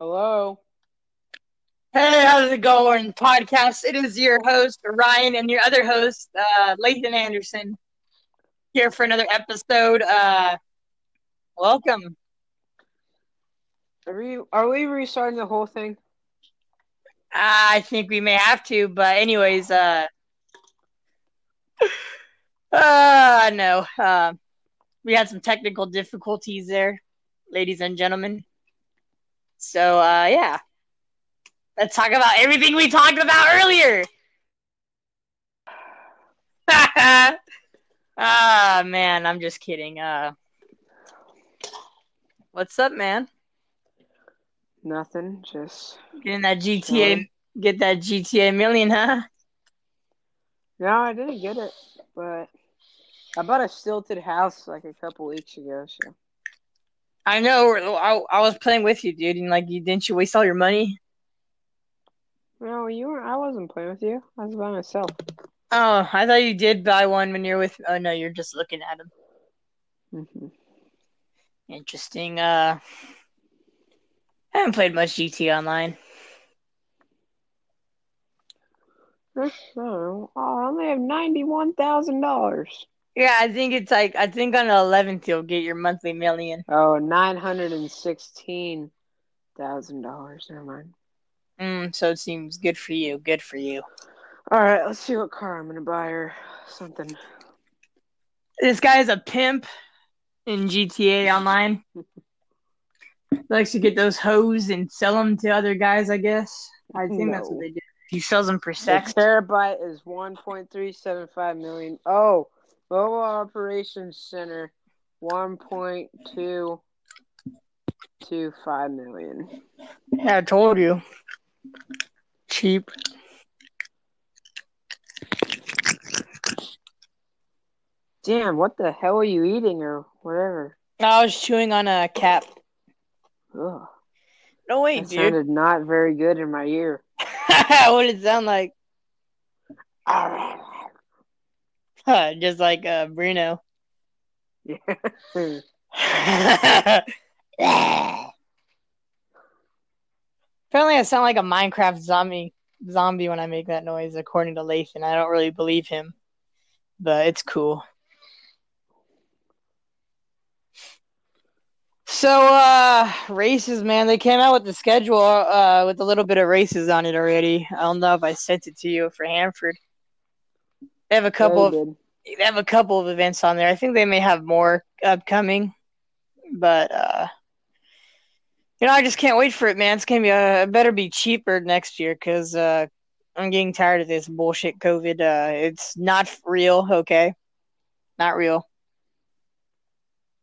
Hello. Hey, how's it going? Podcast. It is your host Ryan and your other host, uh, Lathan Anderson, here for another episode. Uh, welcome. Are we are we restarting the whole thing? I think we may have to, but anyways, uh, uh, no, uh, we had some technical difficulties there, ladies and gentlemen. So, uh, yeah, let's talk about everything we talked about earlier. ah, man, I'm just kidding. Uh, what's up, man? Nothing. Just Getting that GTA, get that GTA million, huh? no, I didn't get it, but I bought a stilted house like a couple weeks ago. So I know. I, I was playing with you, dude, and like, you didn't you waste all your money? no, you were. I wasn't playing with you. I was by myself. Oh, I thought you did buy one when you're with. Oh no, you're just looking at them. hmm Interesting. Uh, I haven't played much GT Online. I don't know. Oh, I only have ninety one thousand dollars. Yeah, I think it's like I think on the 11th you'll get your monthly million. Oh, nine hundred and sixteen thousand dollars. Never mind. Mm, so it seems good for you. Good for you. All right, let's see what car I'm gonna buy or something. This guy is a pimp in GTA Online. Likes to get those hoes and sell them to other guys. I guess. I think that's what they do. He sells them for The sex. Terrorbyte is 1.375 million. Oh, mobile operations center, 1.225 million. Yeah, I told you. Cheap. Damn, what the hell are you eating or whatever? I was chewing on a cap. Ugh, No wait, that dude. sounded not very good in my ear. what did it sound like? Just like uh, Bruno. Apparently, I sound like a Minecraft zombie zombie when I make that noise, according to Lathan. I don't really believe him, but it's cool. So, uh, races, man, they came out with the schedule, uh, with a little bit of races on it already. I don't know if I sent it to you for Hanford. They have a couple of good. they have a couple of events on there. I think they may have more upcoming, but uh, you know, I just can't wait for it, man. It's gonna be uh, it better be cheaper next year because uh, I'm getting tired of this bullshit COVID. Uh, it's not real, okay? Not real.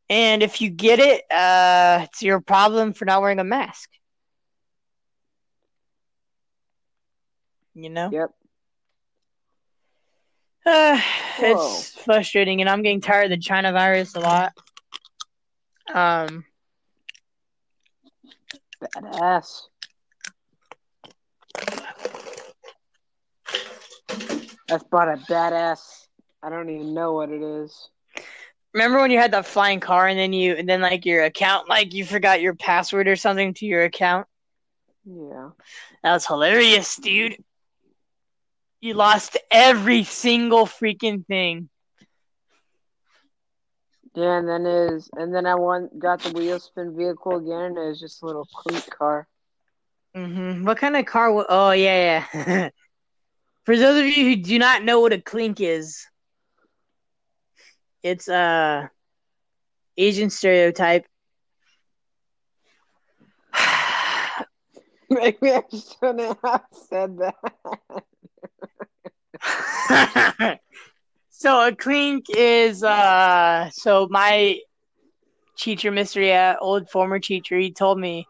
And if you get it, uh, it's your problem for not wearing a mask. You know. Yep. Uh, it's frustrating, and I'm getting tired of the China virus a lot. Um, Badass. That's bought a badass. I don't even know what it is. remember when you had that flying car, and then you, and then like your account, like you forgot your password or something to your account? Yeah. That was hilarious, dude. You lost every single freaking thing. Yeah, and then is and then I want got the wheel spin vehicle again, and it was just a little cleat car. hmm What kind of car? wa- oh yeah, yeah. For those of you who do not know what a clink is, it's uh Asian stereotype. Maybe I shouldn't have said that. so a clink is uh so my teacher, Mr. Old former teacher, he told me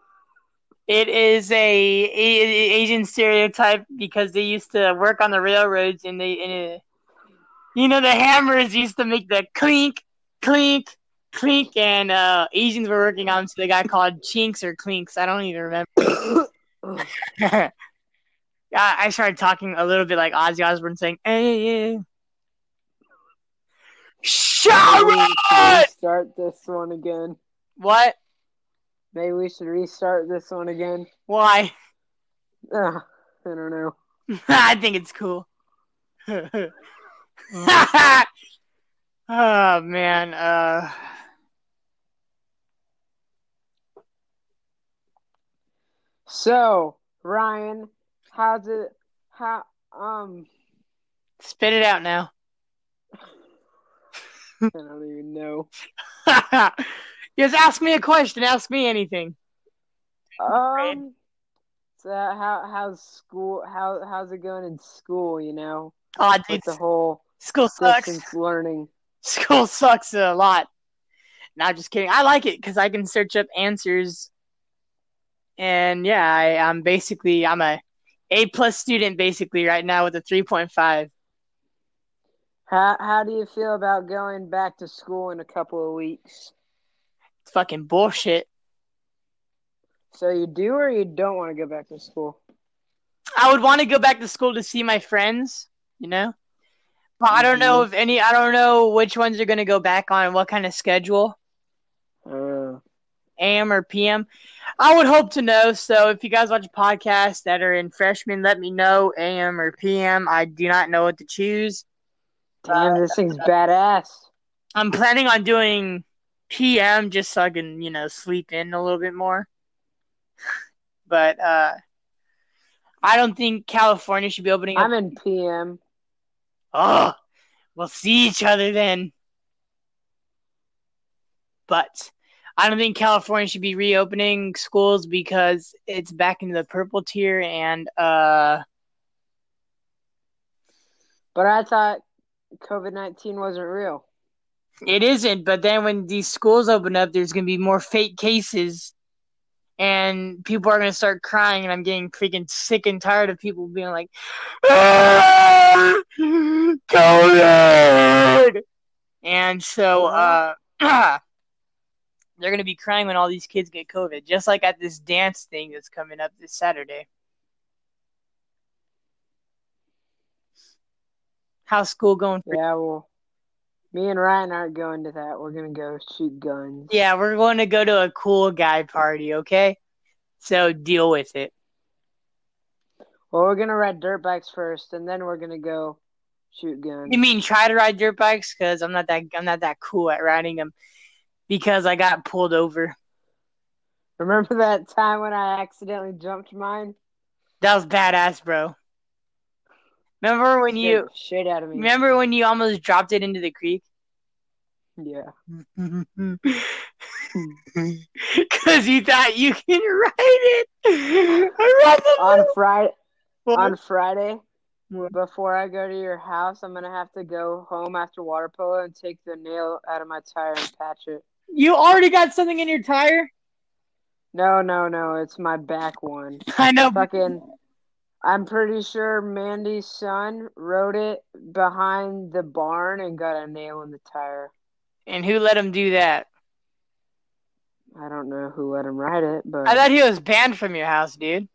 it is a, a- Asian stereotype because they used to work on the railroads and they and it, you know the hammers used to make the clink clink clink and uh Asians were working on so they got called chinks or clinks. I don't even remember. I I started talking a little bit like Ozzy Osbourne saying, "Hey, yeah." Sharon! Start this one again. What? Maybe we should restart this one again. Why? Ugh, I don't know. I think it's cool. oh man, uh So, Ryan, how's it? How um? spit it out now. I don't even know. Just ask me a question, ask me anything. Um. So how how's school? How how's it going in school? You know, Oh, with dude, the whole school sucks. learning. School sucks a lot. Not just kidding. I like it because I can search up answers. And yeah, I, I'm basically I'm a A plus student basically right now with a three point five. How how do you feel about going back to school in a couple of weeks? It's fucking bullshit. So you do or you don't want to go back to school? I would want to go back to school to see my friends, you know. But I don't know if any. I don't know which ones are gonna go back on what kind of schedule, Uh, AM or PM. I would hope to know. So if you guys watch podcasts that are in freshmen, let me know AM or PM. I do not know what to choose. damn, this thing's badass. I'm planning on doing PM just so I can, you know, sleep in a little bit more. But uh I don't think California should be opening. I'm in PM. Oh, we'll see each other then. But I don't think California should be reopening schools because it's back into the purple tier and uh But I thought COVID nineteen wasn't real. it isn't, but then when these schools open up there's gonna be more fake cases and people are gonna start crying and I'm getting freaking sick and tired of people being like "Ah, COVID and so uh they're gonna be crying when all these kids get COVID, just like at this dance thing that's coming up this Saturday. How's school going for Yeah, well, me and Ryan aren't going to that. We're gonna go shoot guns. Yeah, we're going to go to a cool guy party, okay? So deal with it. Well, we're gonna ride dirt bikes first, and then we're gonna go shoot guns. You mean try to ride dirt bikes? Cause I'm not that I'm not that cool at riding them. Because I got pulled over. Remember that time when I accidentally jumped mine? That was badass, bro. Remember when Scared you shit out of me. remember when you almost dropped it into the creek? Yeah. Because you thought you can ride it. I ride the On Friday, on Friday, before I go to your house, I'm gonna have to go home after water polo and take the nail out of my tire and patch it. You already got something in your tire? No, no, no. It's my back one. I know. Fucking. I'm pretty sure Mandy's son rode it behind the barn and got a nail in the tire. And who let him do that? I don't know who let him ride it, but I thought he was banned from your house, dude.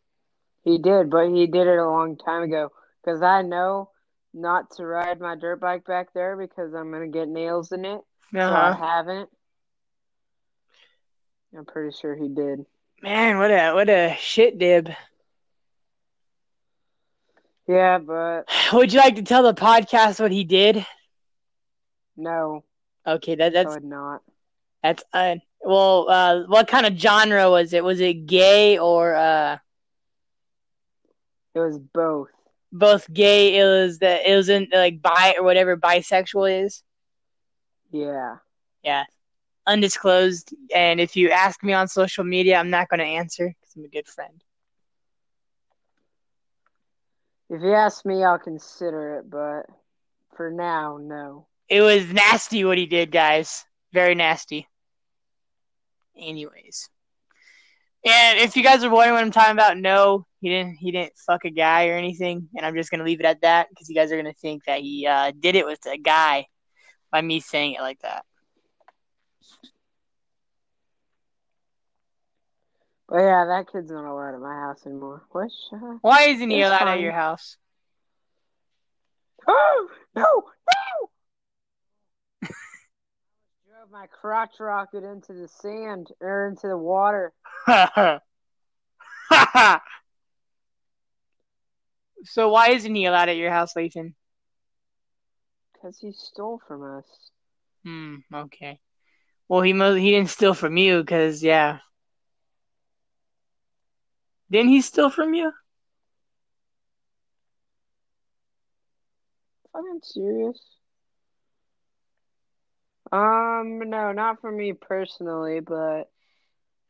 he did. But he did it a long time ago because I know not to ride my dirt bike back there because I'm gonna get nails in it. So I Uh-huh. haven't. I'm pretty sure he did. Man, what a what a shit dib. Yeah, but Would you like to tell the podcast what he did? no, Okay, that I that's would not. that's uh well uh what kind of genre was it? Was it gay or uh It was both. both gay? It was the it was in like bi or whatever bisexual is. Yeah. Yeah. Undisclosed. And if you ask me on social media, I'm not gonna answer because I'm a good friend. If you ask me, I'll consider it, but for now, no. It was nasty what he did, guys. Very nasty. Anyways. And if you guys are wondering what I'm talking about, no, he didn't he didn't fuck a guy or anything, and I'm just gonna leave it at that because you guys are gonna think that he uh, did it with a guy by me saying it like that. But yeah, that kid's not allowed at my house anymore. What? Why isn't he allowed at your house? Oh no! No! drove my crotch rocket into the sand or into the water. so why isn't he allowed at your house, Lathan? Because he stole from us. Hmm. Okay. Well, he mo- he didn't steal from you, because yeah. Didn't he steal from you? Fucking serious? Um, no, not from me personally, but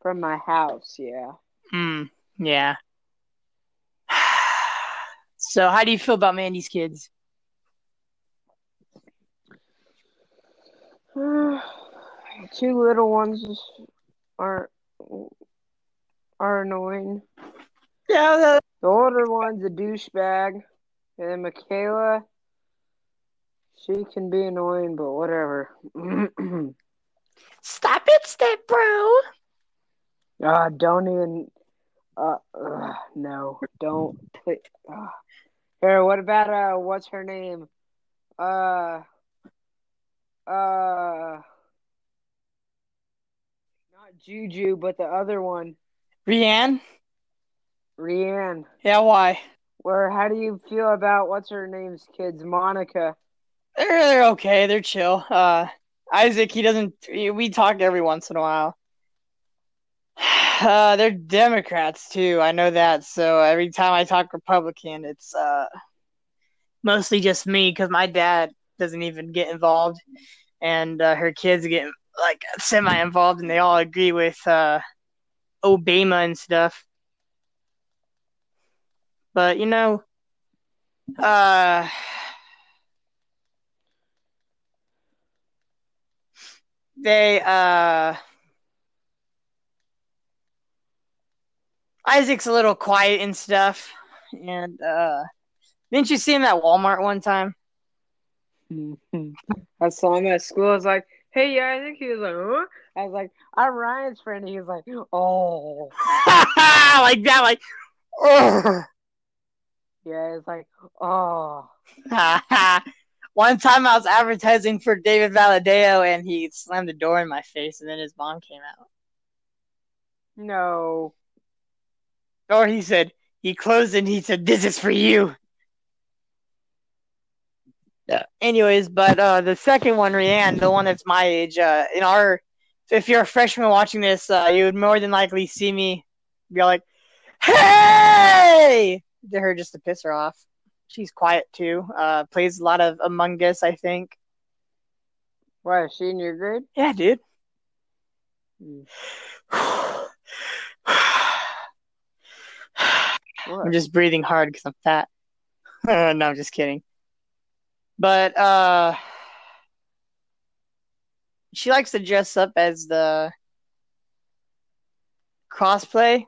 from my house, yeah. Hmm. Yeah. So, how do you feel about Mandy's kids? Two little ones are are annoying. Yeah. The- The older one's a douchebag, and then Michaela, she can be annoying, but whatever. Stop it, step bro. uh, don't even. Uh, ugh, no, don't. Uh. Here, what about uh, what's her name? Uh, uh, not Juju, but the other one, Rianne? Rianne. Yeah, why? Where? How do you feel about what's her name's kids, Monica? They're, they're okay. They're chill. Uh, Isaac, he doesn't. We talk every once in a while. Uh, they're Democrats too. I know that. So every time I talk Republican, it's uh mostly just me because my dad doesn't even get involved, and uh, her kids get like semi-involved, and they all agree with uh Obama and stuff. But you know, uh. They uh Isaac's a little quiet and stuff. And uh didn't you see him at Walmart one time? I saw him at school. I was like, "Hey, yeah, I think he was like, huh?" I was like, "I'm Ryan's friend." He was like, "Oh, like that, like oh. yeah." It's like, "Oh, one time I was advertising for David Valadao and he slammed the door in my face and then his mom came out. no." Or he said he closed and he said, This is for you. Yeah. Anyways, but uh the second one, Rianne, the one that's my age, uh in our if you're a freshman watching this, uh you would more than likely see me be like, Hey to her just to piss her off. She's quiet too. Uh plays a lot of Among Us, I think. Why is she in your grade? Yeah, dude. What? I'm just breathing hard because I'm fat. no, I'm just kidding. But uh she likes to dress up as the crossplay,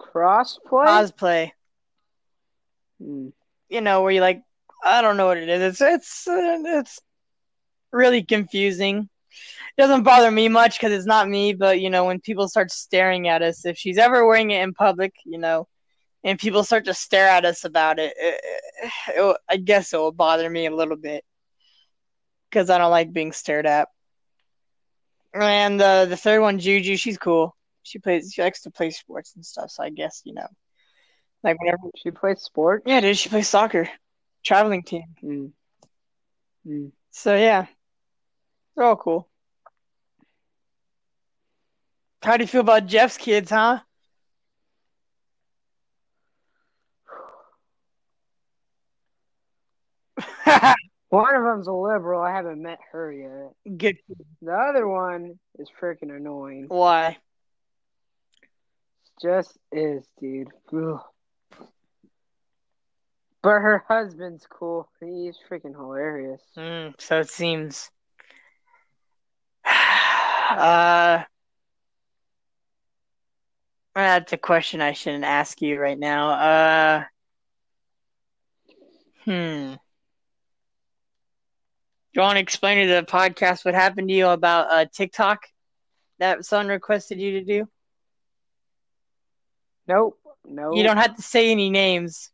Crossplay? cosplay. Hmm. You know, where you like, I don't know what it is. It's it's uh, it's really confusing. It doesn't bother me much because it's not me, but you know, when people start staring at us, if she's ever wearing it in public, you know, and people start to stare at us about it, it, it will- I guess it will bother me a little bit because I don't like being stared at. And uh, the third one, Juju, she's cool. She plays, she likes to play sports and stuff. So I guess you know, like whenever, She plays sport. yeah, dude, she plays soccer, traveling team. Hmm. Hmm. So yeah, they're all cool. How do you feel about Jeff's kids, huh? One of them's a liberal. I haven't met her yet. Good. The other one is freaking annoying. Why? Just is, dude. Ugh. But her husband's cool. He's freaking hilarious. Mm, so it seems. Uh, that's a question I shouldn't ask you right now. Uh, hmm. You want to explain to the podcast what happened to you about uh, TikTok that someone requested you to do? Nope. Nope. You don't have to say any names.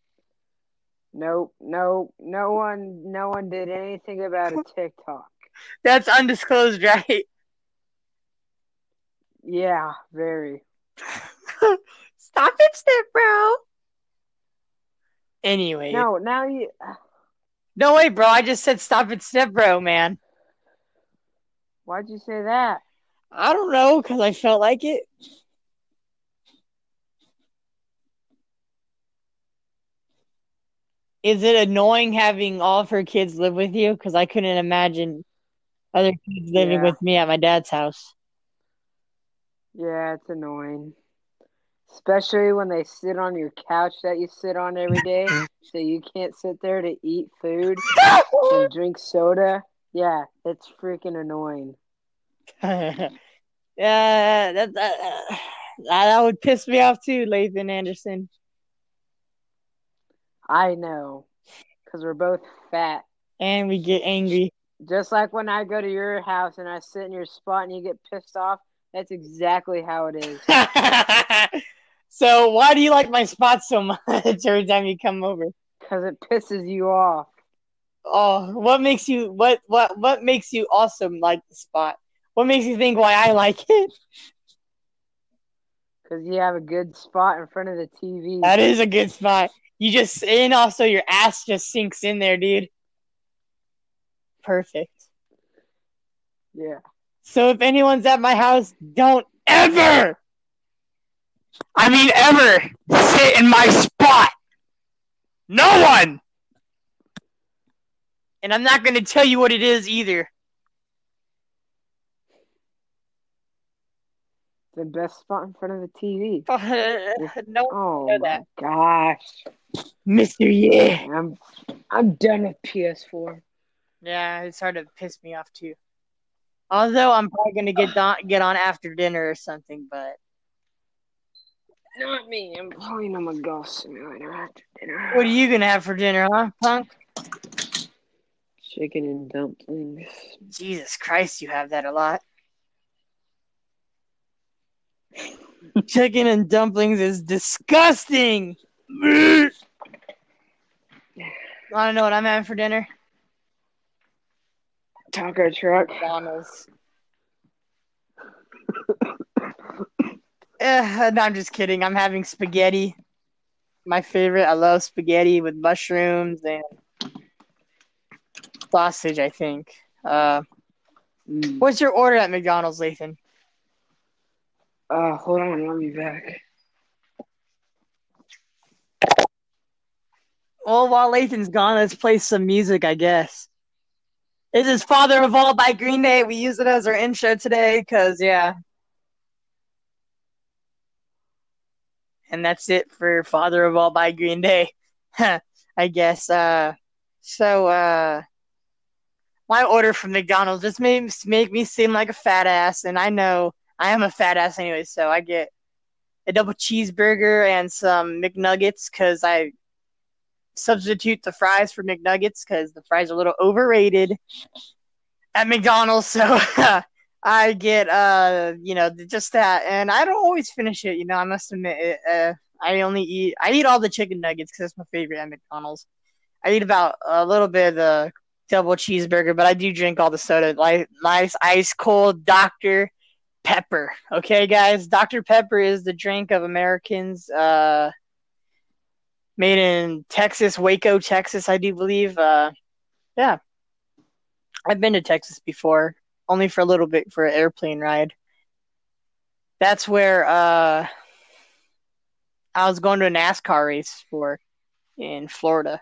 Nope. Nope. No one. No one did anything about a TikTok. That's undisclosed, right? Yeah, very. Stop it, step bro. Anyway, No, now you. No way, bro. I just said stop it, step bro, man. Why'd you say that? I don't know because I felt like it. Is it annoying having all of her kids live with you? Because I couldn't imagine other kids living Yeah. with me at my dad's house. Yeah, it's annoying. Especially when they sit on your couch that you sit on every day, so you can't sit there to eat food and drink soda. Yeah, it's freaking annoying. yeah, that, that, that that would piss me off too, Lathan Anderson. I know, because we're both fat. And we get angry. Just like when I go to your house and I sit in your spot and you get pissed off, that's exactly how it is. So why do you like my spot so much every time you come over? Because it pisses you off. Oh, what makes you what what what makes you awesome like the spot? What makes you think why I like it? Because you have a good spot in front of the TV. That is a good spot. You just and also your ass just sinks in there, dude. Perfect. Yeah. So if anyone's at my house, don't ever, I mean ever, sit in my spot. No one. And I'm not going to tell you what it is either. The best spot in front of the TV. no, Oh know my that. gosh. Mister, yeah. I'm I'm done with PS4. Yeah, it's hard to piss me off too. Although I'm probably going to get on, get on after dinner or something, but Not me. I'm playing on my golf simulator after dinner. what are you going to have for dinner, huh, punk? Chicken and dumplings. Jesus Christ, you have that a lot. Chicken and dumplings is disgusting. Want to know what I'm having for dinner? Taco truck. McDonald's. Eh, no, I'm just kidding. I'm having spaghetti. My favorite. I love spaghetti with mushrooms and sausage. I think. Uh, Mm. what's your order at McDonald's, Lathan? Uh, hold on, I'll be back. Well, while Lathan's gone, let's play some music, I guess. This is Father of All by Green Day. We use it as our intro today because, yeah. And that's it for Father of All by Green Day. I guess. Uh, so, uh, my order from McDonald's just made make me seem like a fat ass, and I know I am a fat ass anyway, so I get a double cheeseburger and some McNuggets because I substitute the fries for McNuggets because the fries are a little overrated at McDonald's. So I get uh you know just that, and I don't always finish it. You know, I must admit it. Uh, I only eat I eat all the chicken nuggets because that's my favorite at McDonald's. I eat about a little bit of the double cheeseburger, but I do drink all the soda. Like nice ice cold Dr. Pepper. Okay, guys, Dr. Pepper is the drink of Americans. Uh, made in Texas, Waco, Texas, I do believe. Uh, yeah, I've been to Texas before, only for a little bit for an airplane ride. That's where uh, I was going to a NASCAR race for in Florida.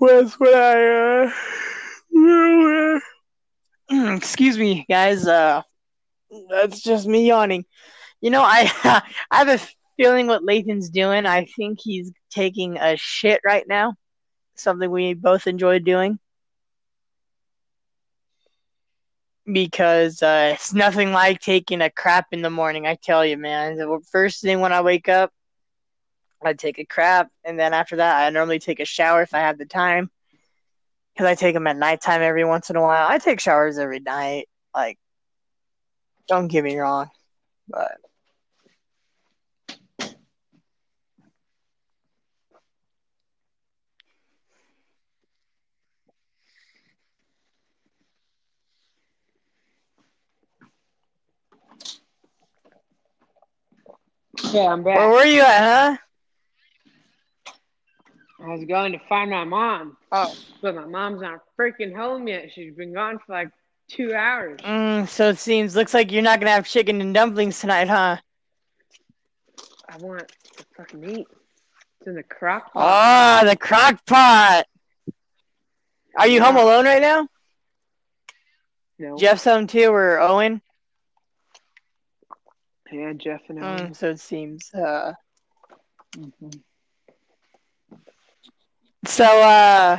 Was when I uh, excuse me, guys. Uh, that's just me yawning. You know, I I have a feeling what Lathan's doing. I think he's taking a shit right now. Something we both enjoy doing. Because uh, it's nothing like taking a crap in the morning, I tell you, man. The first thing when I wake up, I take a crap, and then after that, I normally take a shower if I have the time. Because I take them at nighttime every once in a while. I take showers every night. Like, don't get me wrong, but I'm back. Where were you at, huh? I was going to find my mom, Oh. but my mom's not freaking home yet. She's been gone for like two hours. Mm, so it seems looks like you're not gonna have chicken and dumplings tonight, huh? I want to fucking eat. It's in the crock pot. Ah, the crock pot. Are you home alone right now? no. Jeff's home too, or Owen? Yeah, Jeff and I. Mm, so it seems. Uh, Mhm. so uh,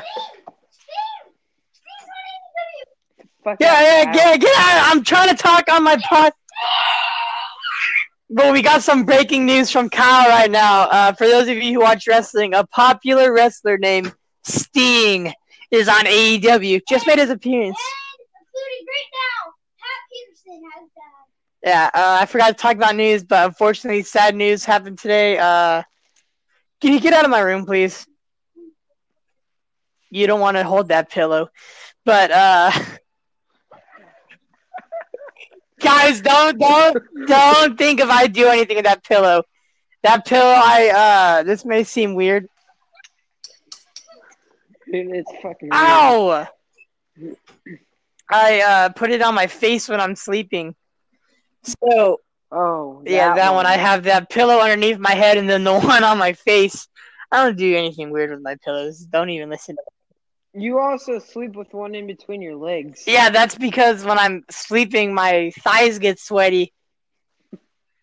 Fuck yeah, that yeah, guy. get get out! I'm trying to talk on my pod. But we got some breaking news from Kyle right now. Uh, for those of you who watch wrestling, a popular wrestler named Sting is on AEW. Just made his appearance. including right now, Pat Patterson has died. Yeah, uh, I forgot to talk about news, but unfortunately, sad news happened today. Uh, can you get out of my room, please? You don't want to hold that pillow, but uh, guys, don't don't don't think if I do anything with that pillow. That pillow, I uh, this may seem weird. Dude, it's fucking. weird. Ow! I uh put it on my face when I'm sleeping. So Oh, Yeah, that, one. I have that pillow underneath my head and then the one on my face. I don't do anything weird with my pillows. Don't even listen to You also sleep with one in between your legs. Yeah, that's because when I'm sleeping my thighs get sweaty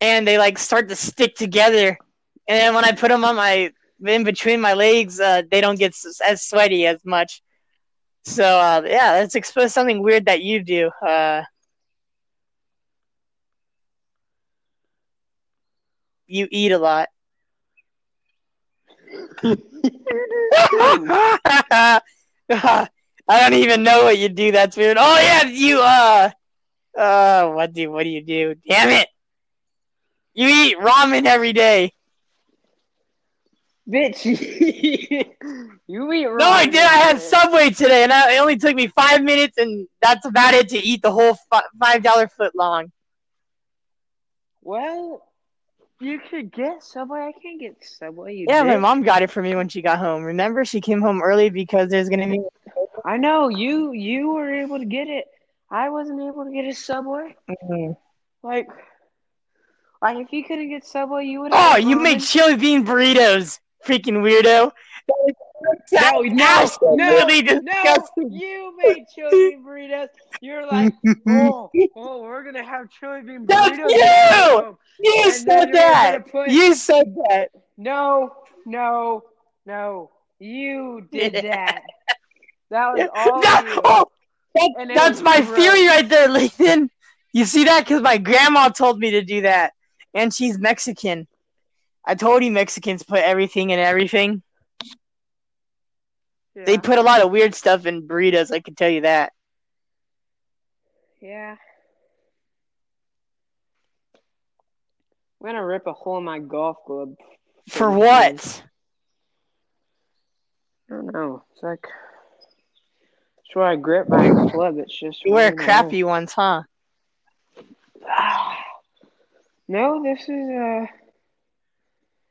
and they like start to stick together. And then when I put them on my in between my legs, uh, they don't get s- as sweaty as much. So uh, yeah, that's expose something weird that you do. Uh, you eat a lot. I don't even know what you do. That's weird. Oh yeah, you uh, uh, what do what do you do? Damn it! You eat ramen every day. Bitch, you eat No, I did. I had Subway today, and I, it only took me five minutes, and that's about it to eat the whole fi- five dollar foot long. Well, you could get Subway. I can't get Subway. You Yeah, my mom got it for me when she got home. Remember, she came home early because there's gonna be. I know you. You were able to get it. I wasn't able to get a Subway. Mm-hmm. Like, like if you couldn't get Subway, you would. Oh, you made chili bean burritos, freaking weirdo. No, no, absolutely no, you made chili bean burritos. You're like, oh, oh, we're gonna have chili bean That's burritos. you! You And said that. put- You said that. No, no, no. You did that. That was all That- you. oh, that- that's my gross. theory right there, Lathan. You see that? Because my grandma told me to do that, and she's Mexican. I told you Mexicans put everything in everything. They put a lot of weird stuff in burritos. I can tell you that. Yeah. I'm gonna rip a hole in my golf club. For what? I don't know. It's like it's where I grip my club. It's just You wear crappy ones, huh? No, this is uh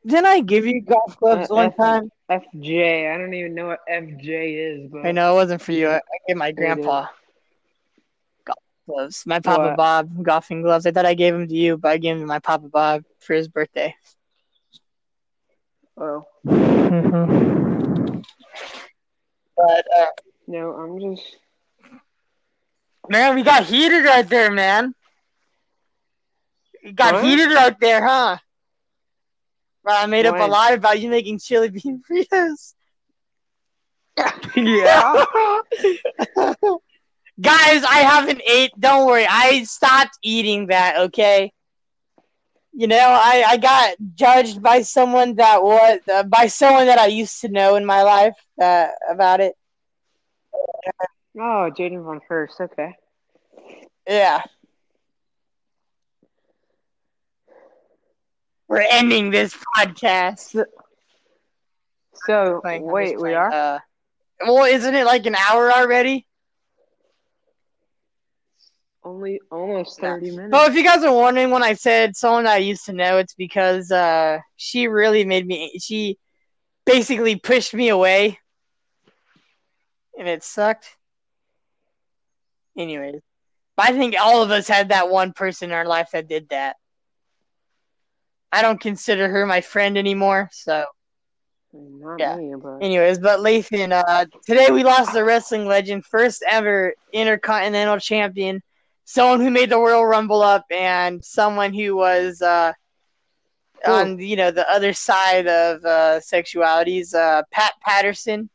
Didn't I give you golf clubs Uh, one F- time? FJ. I don't even know what FJ is, but I know it wasn't for you. I, I gave my grandpa golf gloves. My Papa What? Bob golfing gloves. I thought I gave them to you, but I gave them to my Papa Bob for his birthday. oh Mm-hmm. But uh, no, I'm just man, we got heated right there, man. We got What? heated right there, huh? Bro, I made up a lie about you making chili bean burritos. yeah. Guys, I haven't ate. Don't worry, I stopped eating that. Okay. You know, I, I got judged by someone that was uh, by someone that I used to know in my life uh, about it. Oh, Jaden Von Hurst. Okay. Yeah. We're ending this podcast. So Playing- wait, we are. Uh, well, isn't it like an hour already? Only almost thirty minutes. Well, if you guys are wondering when I said someone I used to know, it's because uh, she really made me. She basically pushed me away, and it sucked. Anyways, I think all of us had that one person in our life that did that. I don't consider her my friend anymore, so. Not Yeah. me, but Anyways, but Lathan, uh, today we lost a wrestling legend, first ever intercontinental champion, someone who made the Royal Rumble up, and someone who was uh, Cool. on you know the other side of uh, sexualities. Uh, Pat Patterson,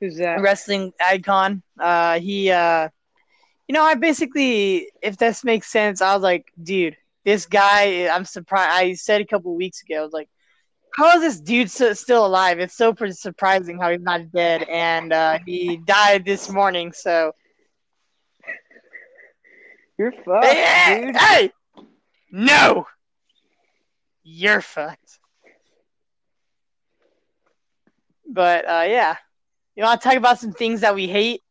who's that? wrestling icon. Uh, he, uh, you know, I basically, if this makes sense, I was like, dude, this guy. I'm surprised. I said a couple weeks ago, I was like. How is this dude so, still alive? It's so pretty surprising how he's not dead, and uh, he died this morning. So, You're fucked, hey, dude. hey, no, you're fucked. But uh, yeah, you want to talk about some things that we hate?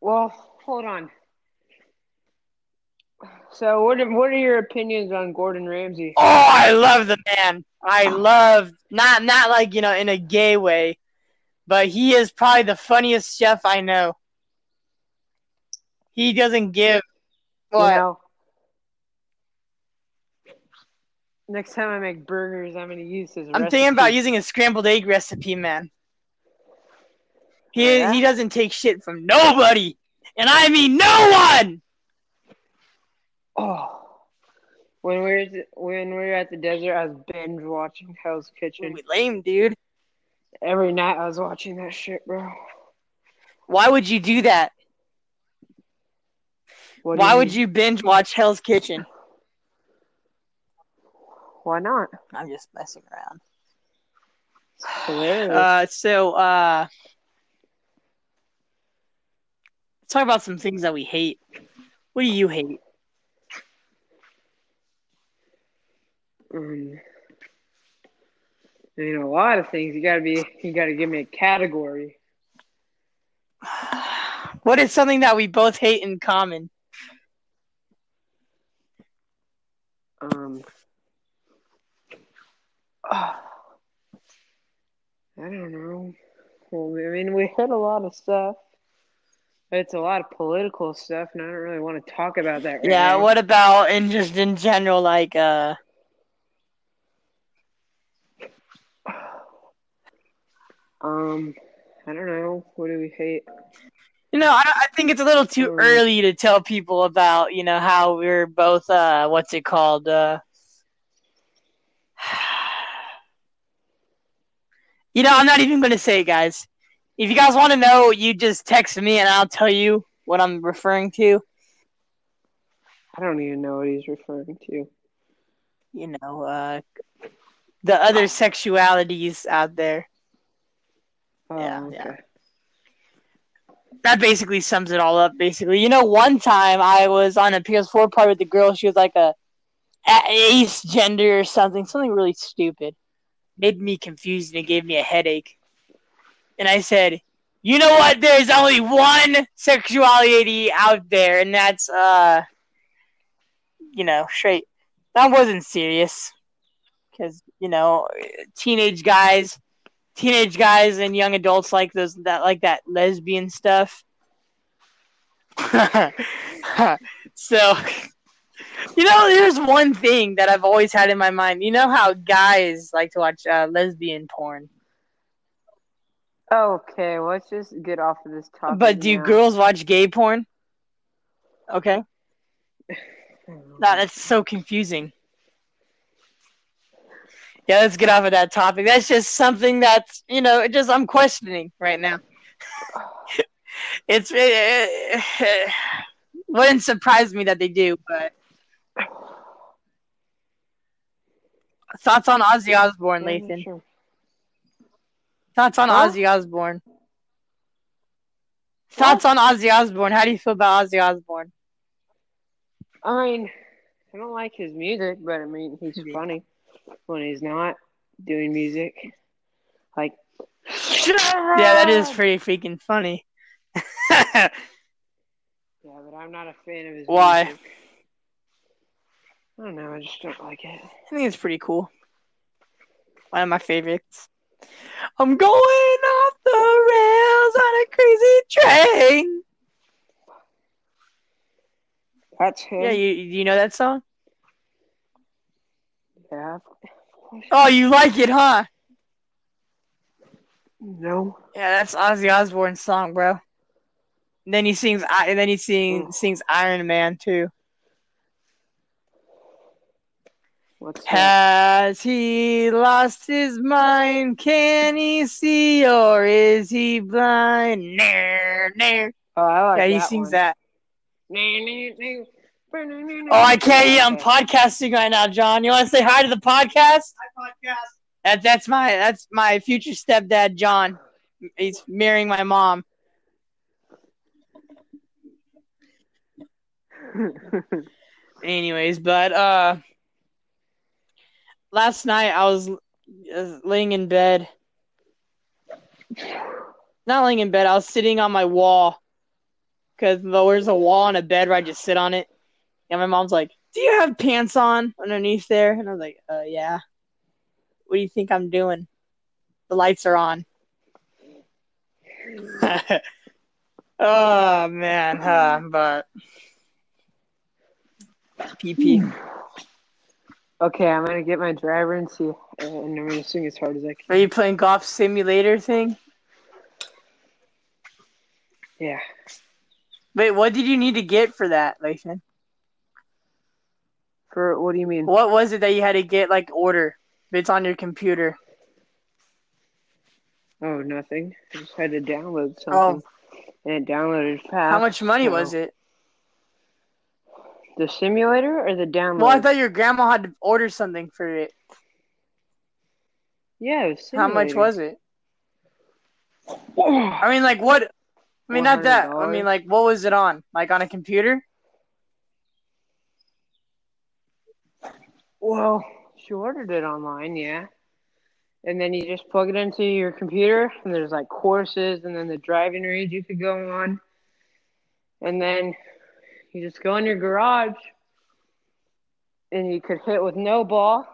Well, hold on. So, what are, what are your opinions on Gordon Ramsay? Oh, I love the man. I love not not like you know in a gay way, but he is probably the funniest chef I know. He doesn't give. You know, next time I make burgers, I'm gonna use his. I'm thinking about using a scrambled egg recipe, man. He yeah? he doesn't take shit from nobody, and I mean no one. Oh, when we were at the, when we were at the desert, I was binge watching Hell's Kitchen Ooh, lame, dude. every night. I was watching that shit, bro. Why would you do that? Do Why would mean? you binge watch Hell's Kitchen? Why not? I'm just messing around. Uh, so uh, let's talk about some things that we hate. What do you hate? um, I mean, a lot of things. You gotta be. You gotta give me a category. What is something that we both hate in common? Um. ah, I don't know. Well, I mean, we hit a lot of stuff. It's a lot of political stuff, and I don't really want to talk about that right Yeah, now. what about in just in general, like uh Um, I don't know. What do we hate? you know, I, I think it's a little too Um, early to tell people about, you know, how we're both uh what's it called? Uh You know, I'm not even gonna say it, guys. If you guys want to know, you just text me and I'll tell you what I'm referring to. I don't even know what he's referring to. You know, uh the other sexualities out there. Oh, Yeah, okay. yeah. that basically sums it all up. Basically, you know, one time I was on a PS4 party with the girl. She was like a, a ace gender or something, something really stupid. Made me confused and it gave me a headache. And I said, "You know what? There's only one sexuality out there, and that's uh, you know, straight." That wasn't serious, because you know, teenage guys teenage guys and young adults like those that like that lesbian stuff. so you know there's one thing that I've always had in my mind. You know how guys like to watch uh, lesbian porn. Okay, well, let's just get off of this topic. But do now. girls watch gay porn? Okay. That's so confusing. Yeah, let's get off of that topic. That's just something that's you know, it just I'm questioning right now. it's it, it, wouldn't surprise me that they do, but thoughts on Ozzy Osbourne, Lathan. Thoughts on Huh? Ozzy Osbourne. Thoughts on Ozzy Osbourne. How do you feel about Ozzy Osbourne? I mean, I don't like his music, but I mean, he's funny when he's not doing music. Like, Yeah, that is pretty freaking funny. Yeah, but I'm not a fan of his. Why? music. I don't know. I just don't like it. I think it's pretty cool. One of my favorites. I'm going off the rails on a crazy train. That's him. Yeah, you you know that song? Yeah. Oh, you like it, huh? No. Yeah, that's Ozzy Osbourne's song, bro. And then he sings, I- and then he sing, Oh. sings Iron Man too. What's that? Has he lost his mind? Can he see, or is he blind? Nair, nair. Oh, I like that. Yeah, he that sings one. that. Oh, Oh, I can't. Yeah, I'm podcasting right now, John. You want to say hi to the podcast? Hi, podcast. That, that's my that's my future stepdad, John. He's marrying my mom. Anyways, but uh, last night I was uh, laying in bed. Not laying in bed. I was sitting on my wall because there's a wall and a bed where I just sit on it. And my mom's like, "Do you have pants on underneath there?" And I was like, "Uh, yeah." What do you think I'm doing? The lights are on. oh man, huh, but PP. Okay, I'm gonna get my driver and see, and I'm gonna swing as hard as I can. Are you playing golf simulator thing? Yeah. Wait, what did you need to get for that, Lathan? For what do you mean? What was it that you had to get like order? If it's on your computer. Oh, nothing. I just had to download something, Oh. something, and it downloaded fast. How much money so- was it? The simulator or the download? Well, I thought your grandma had to order something for it. yeah, it was How much was it? I mean, like what? I mean, not that. I mean, like, what was it on? Like on a computer? Well, she ordered it online, yeah. And then you just plug it into your computer, and there's like courses, and then the driving range you could go on. And then you just go in your garage, and you could hit with no ball.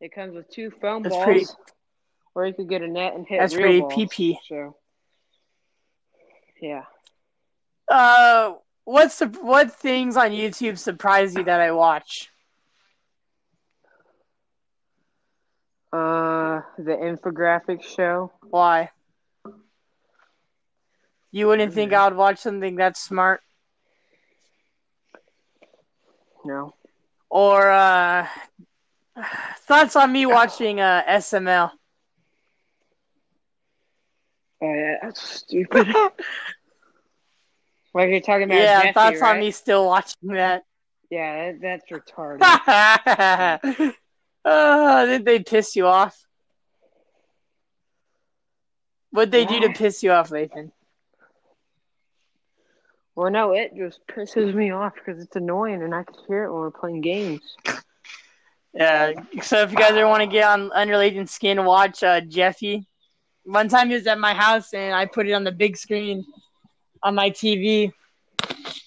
It comes with two foam That's balls, pretty- or you could get a net and hit That's real pretty balls. PP. So, yeah. Uh, what's the what things on YouTube surprise you that I watch? Uh, the infographic show. Why? You wouldn't think I would watch something that smart No. or uh thoughts on me watching uh SML. Oh yeah, that's stupid. like you're talking about yeah, Jesse, thoughts on me still watching that. Yeah, that, that's retarded. uh, did they piss you off? What'd they do to piss you off, Lathan? Well, no, it just pisses me off because it's annoying and I can hear it when we're playing games. Yeah. So if you guys ever want to get on under Lathan's skin, watch uh, Jeffy. One time he was at my house and I put it on the big screen on my TV,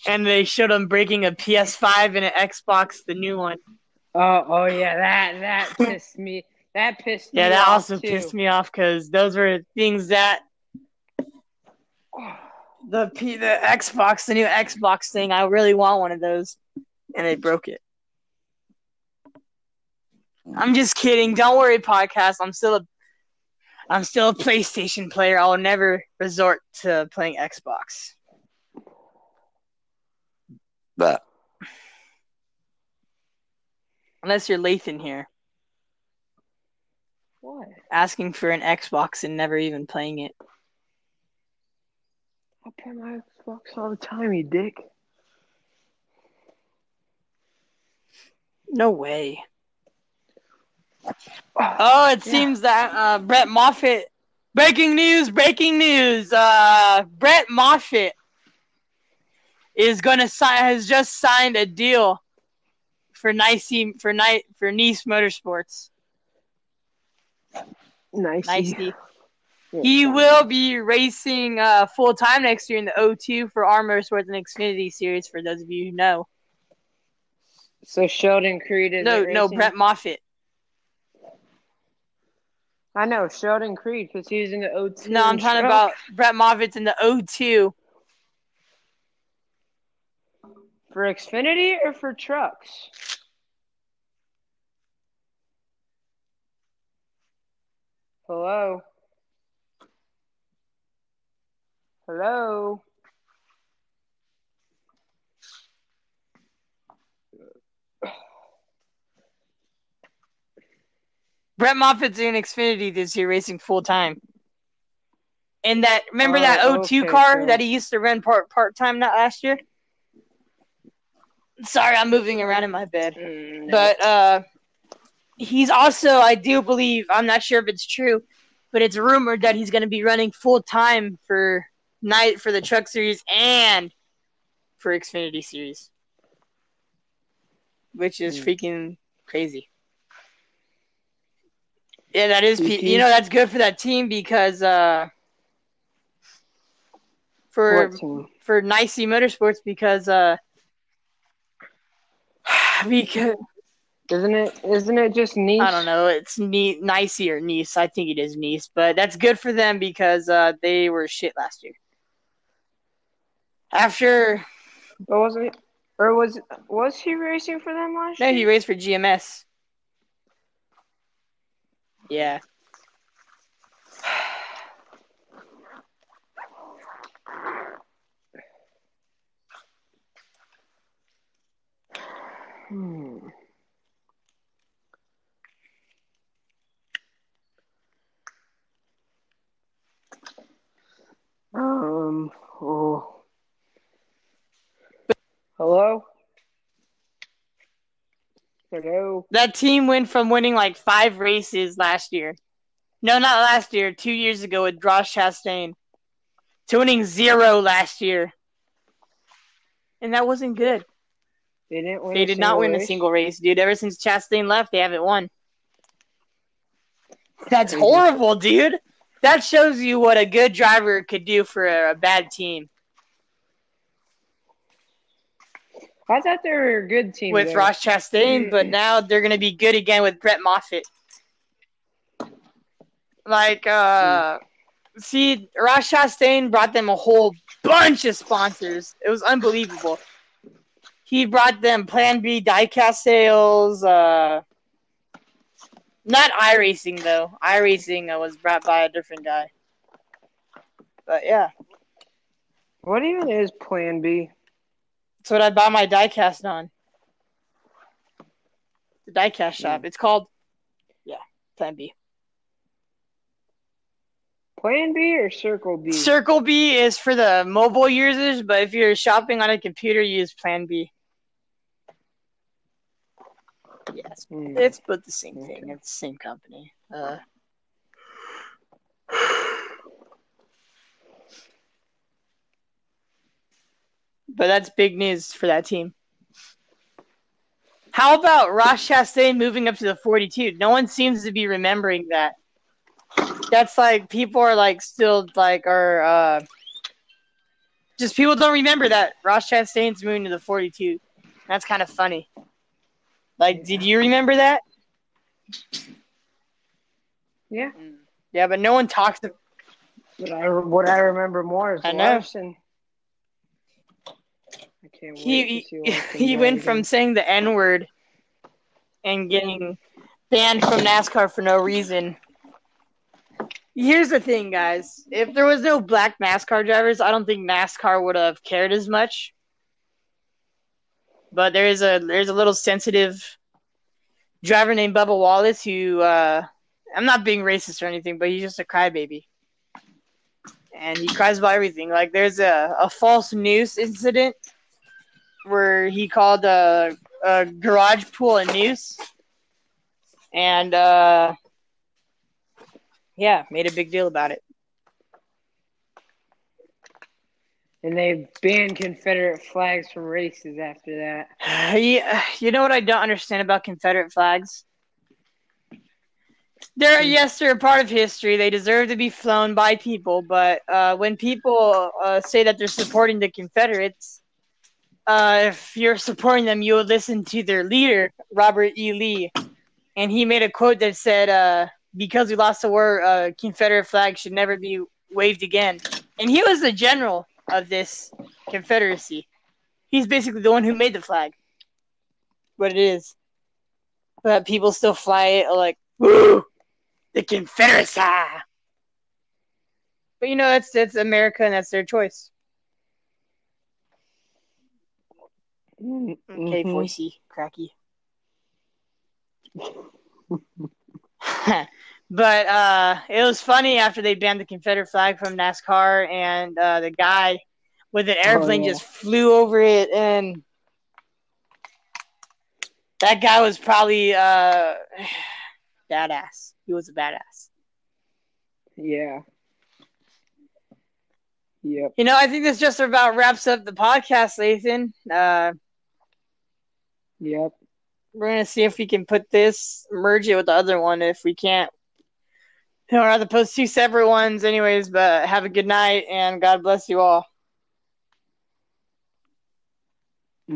and they showed him breaking a PS5 and an Xbox, the new one. Oh, oh yeah, that that pissed me. That pissed Yeah, me that off also too. pissed me off because those were things that the P, the Xbox, the new Xbox thing. I really want one of those, and they broke it. I'm just kidding. Don't worry, podcast. I'm still a, I'm still a PlayStation player. I'll never resort to playing Xbox. But Unless you're Lathan here, What? asking for an Xbox and never even playing it. I play my Xbox all the time, you dick. No way. Oh, it Yeah. seems that uh, Brett Moffitt. Breaking news! Breaking news! Uh, Brett Moffitt is going to sign. Has just signed a deal for Nice for night for Nice Motorsports. Nice. He will be racing uh, full time next year in the O2 for Our Motorsports and Xfinity Series. For those of you who know, So Sheldon Creed is no, no, Brett Moffitt. I know Sheldon Creed because he's in the O2. No, I'm talking truck. about Brett Moffitt's in the O2. for Xfinity or for trucks. Hello. Hello. Brett Moffitt's in Xfinity this year, racing full time. And that remember Oh, that O2 okay, car that he used to run part part time not last year. Sorry, I'm moving around in my bed. Mm, But uh, he's also, I do believe, I'm not sure if it's true, but it's rumored that he's going to be running full time for night for the Truck Series and for Xfinity Series, which is Hmm. freaking crazy. Yeah, that is. You know, that's good for that team because uh, for for Nicey Motorsports because uh, because Isn't it? Isn't it just niche? I don't know. It's ne- Nicey or Nice. I think it is Nice, but that's good for them because uh, they were shit last year. After Or wasn't it? Or was was he racing for them last no, year? he raced for GMS. Yeah. Hmm. Um. Oh. Hello. Hello. That team went from winning like five races last year. No, not last year. Two years ago with Ross Chastain. To winning zero last year. And that wasn't good. They didn't win. They a did not win a race? single race, dude. Ever since Chastain left, they haven't won. That's horrible, dude. That shows you what a good driver could do for a, a bad team. I thought they were a good team With though. Ross Chastain, but now they're going to be good again with Brett Moffitt. Like, uh, see, Ross Chastain brought them a whole bunch of sponsors. It was unbelievable. He brought them Plan B diecast sales. Uh, not iRacing though. iRacing uh, was brought by a different guy. But yeah, What even is Plan B? That's what I buy my diecast on. The diecast shop. It's called, yeah, Plan B. Plan B or Circle B? Circle B is for the mobile users, but if you're shopping on a computer, use Plan B. Yes, Hmm. it's but the same thing. It's the same company. Uh, but that's big news for that team. How about Ross Chastain moving up to the 42? No one seems to be remembering that. That's like people are like still like are uh just people don't remember that Ross Chastain's moving to the 42. That's kind of funny. Like, did you remember that? Yeah. Yeah, but no one talks. To, But I, what I remember more is I know. Larson. I can't wait he to he, he went from saying the N word and getting banned from NASCAR for no reason. Here's the thing, guys. If there was no black NASCAR drivers, I don't think NASCAR would have cared as much. But there is a there's a little sensitive driver named Bubba Wallace who uh, I'm not being racist or anything, but he's just a crybaby. And he cries about everything. Like there's a, a false news incident where he called a, a garage pool a noose. And uh, yeah, made a big deal about it. And they banned Confederate flags from races after that. you, you know what I don't understand about Confederate flags? They're yes, they're a part of history. They deserve to be flown by people. But uh, when people uh, say that they're supporting the Confederates, uh, if you're supporting them, you would listen to their leader, Robert E. Lee, and he made a quote that said, uh, "Because we lost the war, uh, Confederate flag should never be waved again." And he was the general of this Confederacy. He's basically the one who made the flag. What it is, but people still fly it like, "Woo, the Confederacy!" But you know, that's that's America, and that's their choice. Okay, Mhm. voicey, cracky. but uh, it was funny after they banned the Confederate flag from NASCAR, and uh, the guy with an airplane yeah. just flew over it, and that guy was probably uh, badass. He was a badass. Yeah. Yep. You know, I think this just about wraps up the podcast, Lathan. Uh, Yep. we're gonna see if we can put this merge it with the other one. If we can't, we'll rather post two separate ones, anyways. But have a good night and God bless you all.